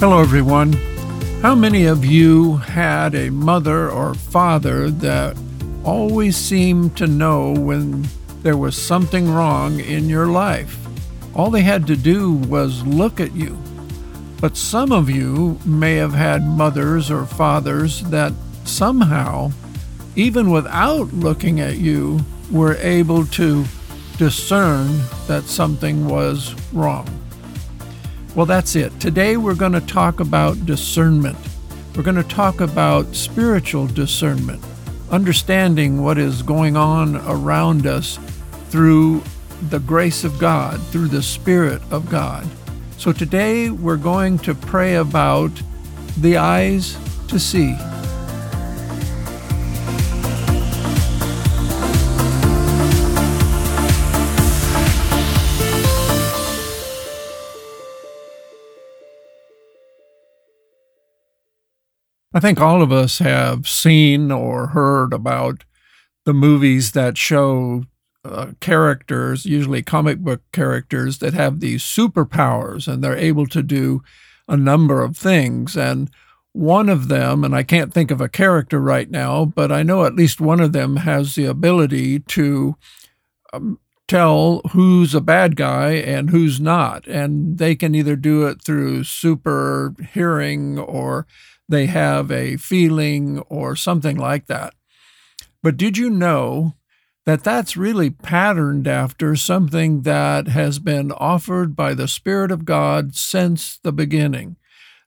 Hello, everyone. How many of you had a mother or father that always seemed to know when there was something wrong in your life? All they had to do was look at you. But some of you may have had mothers or fathers that somehow, even without looking at you, were able to discern that something was wrong. Well, that's it. Today we're going to talk about discernment. We're going to talk about spiritual discernment, understanding what is going on around us through the grace of God, through the Spirit of God. So today we're going to pray about the eyes to see. I think all of us have seen or heard about the movies that show uh, characters, usually comic book characters, that have these superpowers and they're able to do a number of things. And one of them, and I can't think of a character right now, but I know at least one of them has the ability to um, tell who's a bad guy and who's not. And they can either do it through super hearing or they have a feeling or something like that. But did you know that that's really patterned after something that has been offered by the Spirit of God since the beginning?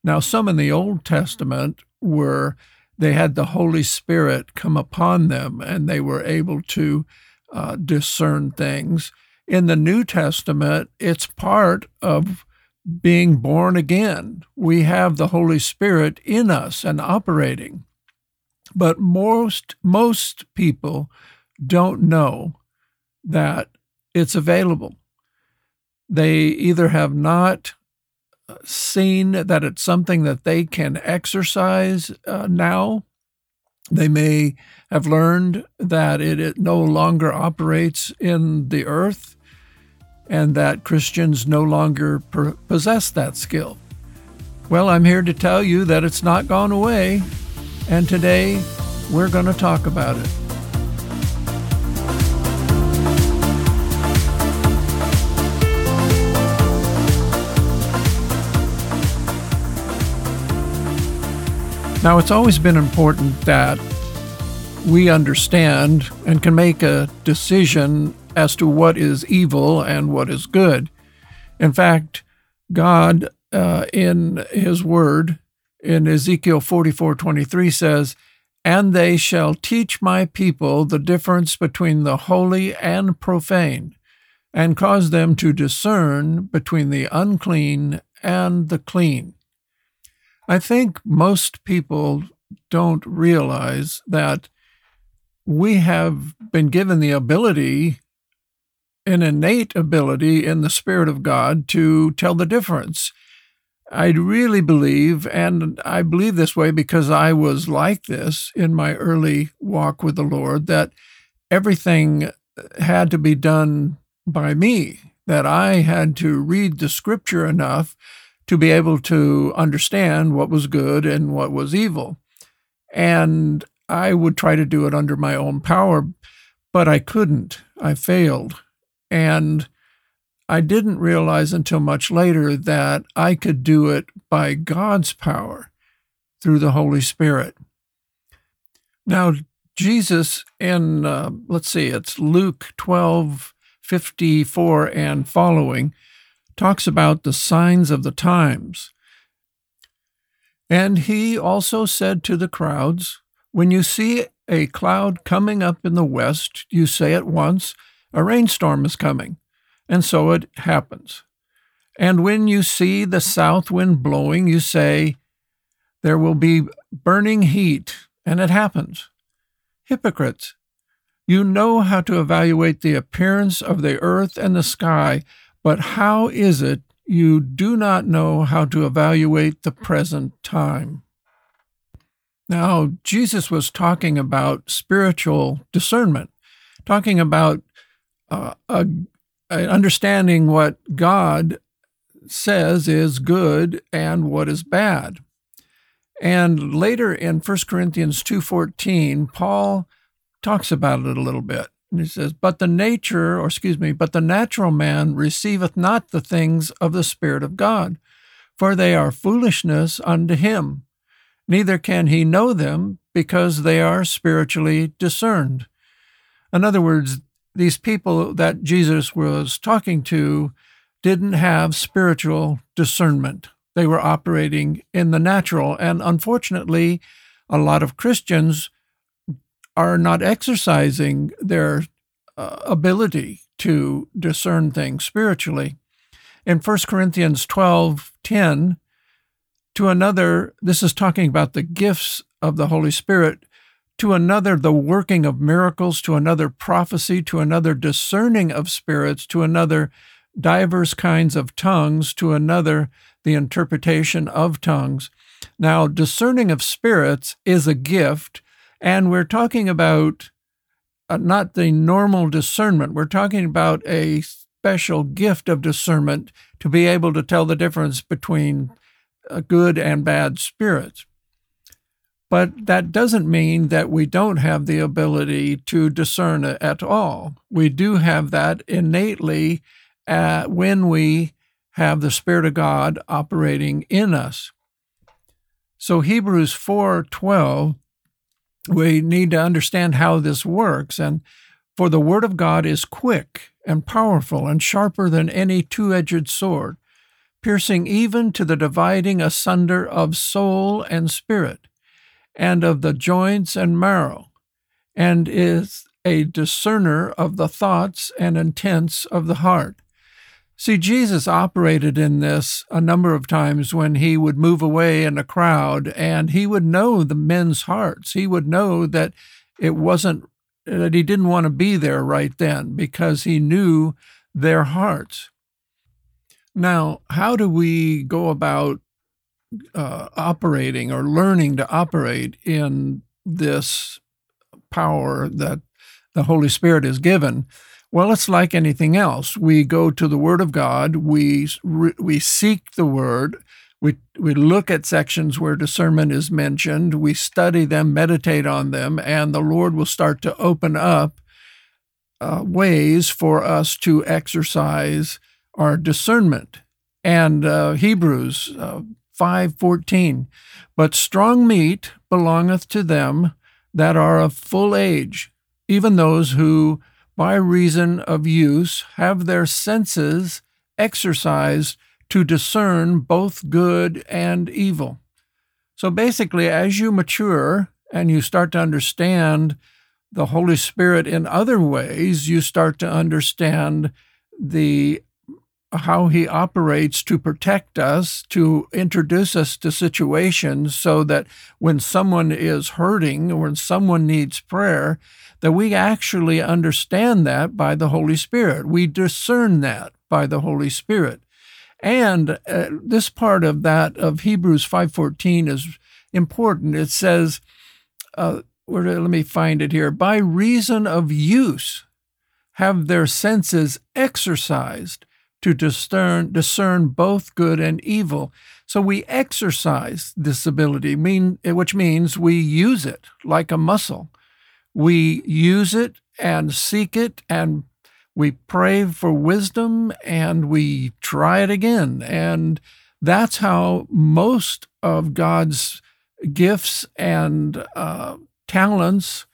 Now, some in the Old Testament were, they had the Holy Spirit come upon them and they were able to uh, discern things. In the New Testament, it's part of being born again. We have the Holy Spirit in us and operating. But most most people don't know that it's available. They either have not uh, seen that it's something that they can exercise uh, now. They may have learned that it, it no longer operates in the earth and that Christians no longer possess that skill. Well, I'm here to tell you that it's not gone away, and today we're going to talk about it. Now, it's always been important that we understand and can make a decision as to what is evil and what is good. In fact, God uh, in His Word in Ezekiel 44:23 says, "And they shall teach my people the difference between the holy and profane, and cause them to discern between the unclean and the clean." I think most people don't realize that we have been given the ability an innate ability in the Spirit of God to tell the difference. I really believe, and I believe this way because I was like this in my early walk with the Lord, that everything had to be done by me, that I had to read the scripture enough to be able to understand what was good and what was evil. And I would try to do it under my own power, but I couldn't. I failed. And I didn't realize until much later that I could do it by God's power through the Holy Spirit. Now, Jesus in, uh, let's see, it's Luke 12, 54 and following, talks about the signs of the times. And he also said to the crowds, When you see a cloud coming up in the west, you say at once, a rainstorm is coming. And so it happens. And when you see the south wind blowing, you say, There will be burning heat, and it happens. Hypocrites, you know how to evaluate the appearance of the earth and the sky, but how is it you do not know how to evaluate the present time? Now, Jesus was talking about spiritual discernment, talking about uh, understanding what God says is good and what is bad. And later in 1 Corinthians 2:14, Paul talks about it a little bit. And he says, But the nature, or excuse me, but the natural man receiveth not the things of the Spirit of God, for they are foolishness unto him. Neither can he know them, because they are spiritually discerned. In other words, these people that Jesus was talking to didn't have spiritual discernment. They were operating in the natural. And unfortunately, a lot of Christians are not exercising their uh, ability to discern things spiritually. In 1 Corinthians 12 10, to another, this is talking about the gifts of the Holy Spirit, to another, the working of miracles, to another, prophecy, to another, discerning of spirits, to another, divers kinds of tongues, to another, the interpretation of tongues. Now, discerning of spirits is a gift and we're talking about uh, not the normal discernment, we're talking about a special gift of discernment to be able to tell the difference between uh, good and bad spirits. But that doesn't mean that we don't have the ability to discern at all. We do have that innately uh, when we have the Spirit of God operating in us. So Hebrews 4:12 we need to understand how this works. And for the word of God is quick and powerful and sharper than any two edged sword, piercing even to the dividing asunder of soul and spirit, and of the joints and marrow, and is a discerner of the thoughts and intents of the heart. See, Jesus operated in this a number of times when he would move away in a crowd and he would know the men's hearts. He would know that it wasn't, that he didn't want to be there right then because he knew their hearts. Now, how do we go about uh, operating or learning to operate in this power that the Holy Spirit is given? Well, it's like anything else. We go to the Word of God. We we seek the Word. We we look at sections where discernment is mentioned. We study them, meditate on them, and the Lord will start to open up uh, ways for us to exercise our discernment. And uh, Hebrews uh, five fourteen, but strong meat belongeth to them that are of full age, even those who by reason of use, have their senses exercised to discern both good and evil. So basically, as you mature and you start to understand the Holy Spirit in other ways, you start to understand the how he operates to protect us, to introduce us to situations so that when someone is hurting or when someone needs prayer, that we actually understand that by the Holy Spirit. We discern that by the Holy Spirit. And uh, this part of that of Hebrews 5:14 is important. It says, uh, let me find it here. By reason of use, have their senses exercised to discern discern both good and evil. So we exercise this ability, mean which means we use it like a muscle we use it and seek it and we pray for wisdom and we try it again. And that's how most of God's gifts and uh, talents,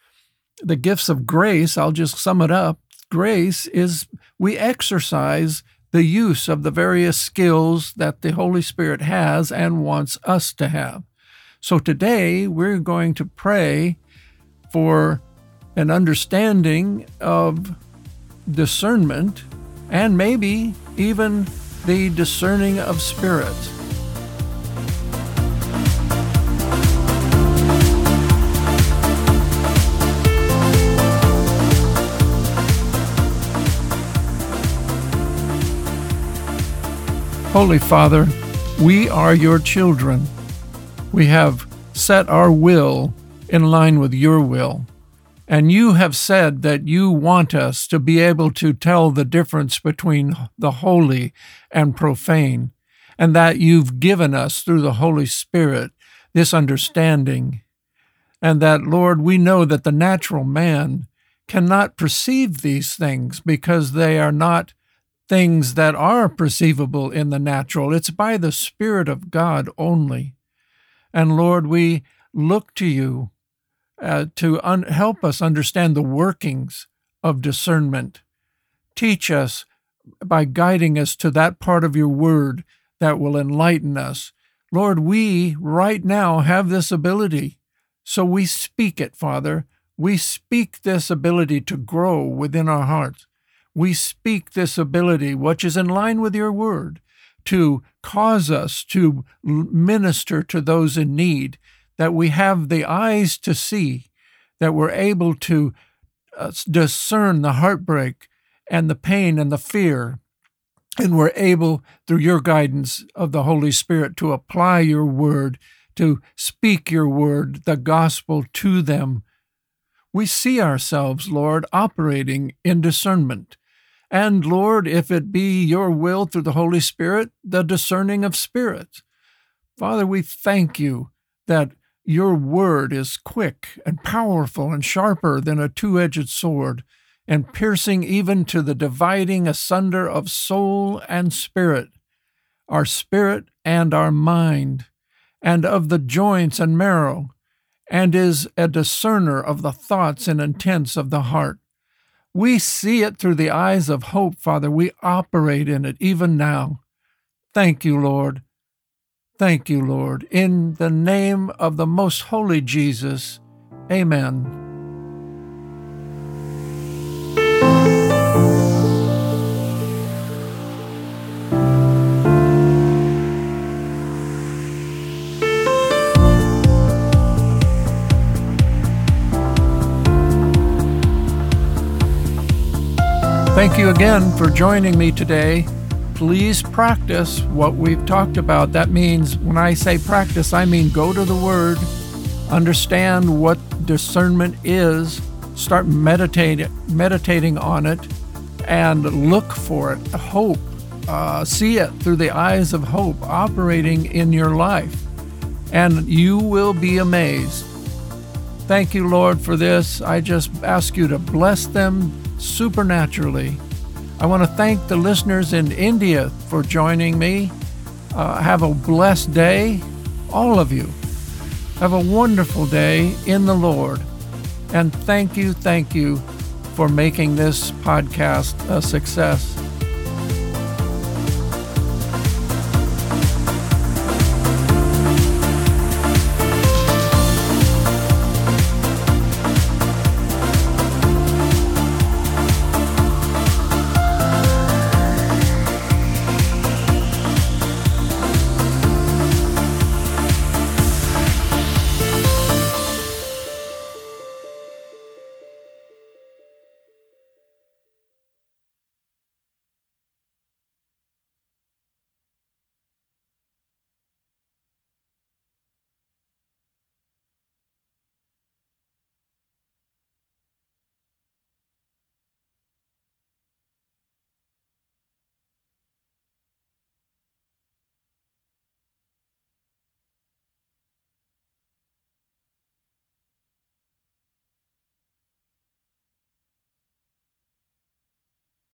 the gifts of grace, I'll just sum it up grace is we exercise the use of the various skills that the Holy Spirit has and wants us to have. So today we're going to pray for an understanding of discernment and maybe even the discerning of spirits. Holy Father, we are your children. We have set our will in line with your will. And you have said that you want us to be able to tell the difference between the holy and profane. and that you've given us through the Holy Spirit this understanding. And that, Lord, we know that the natural man cannot perceive these things because they are not things that are perceivable in the natural. It's by the Spirit of God only. And Lord, we look to you uh, to un- help us understand the workings of discernment. Teach us by guiding us to that part of your word that will enlighten us. Lord, we right now have this ability. So we speak it, Father. We speak this ability to grow within our hearts. We speak this ability, which is in line with your word, to cause us to minister to those in need, that we have the eyes to see, that we're able to uh, discern the heartbreak and the pain and the fear. And we're able, through your guidance of the Holy Spirit, to apply your word, to speak your word, the gospel to them. We see ourselves, Lord, operating in discernment. And Lord, if it be your will through the Holy Spirit, the discerning of spirits. Father, we thank you that your word is quick and powerful and sharper than a two edged sword, and piercing even to the dividing asunder of soul and spirit, our spirit and our mind, and of the joints and marrow, and is a discerner of the thoughts and intents of the heart. We see it through the eyes of hope, Father. We operate in it even now. Thank you, Lord. Thank you, Lord. In the name of the most holy Jesus, amen. Thank you again for joining me today please practice what we've talked about. That means when I say practice, I mean go to the Word, understand what discernment is, start meditating, meditating on it, and look for it. Hope, uh, see it through the eyes of hope operating in your life, and you will be amazed. Thank you, Lord, for this. I just ask you to bless them supernaturally I want to thank the listeners in India for joining me. Uh, have a blessed day, all of you. Have a wonderful day in the Lord. And thank you, thank you for making this podcast a success.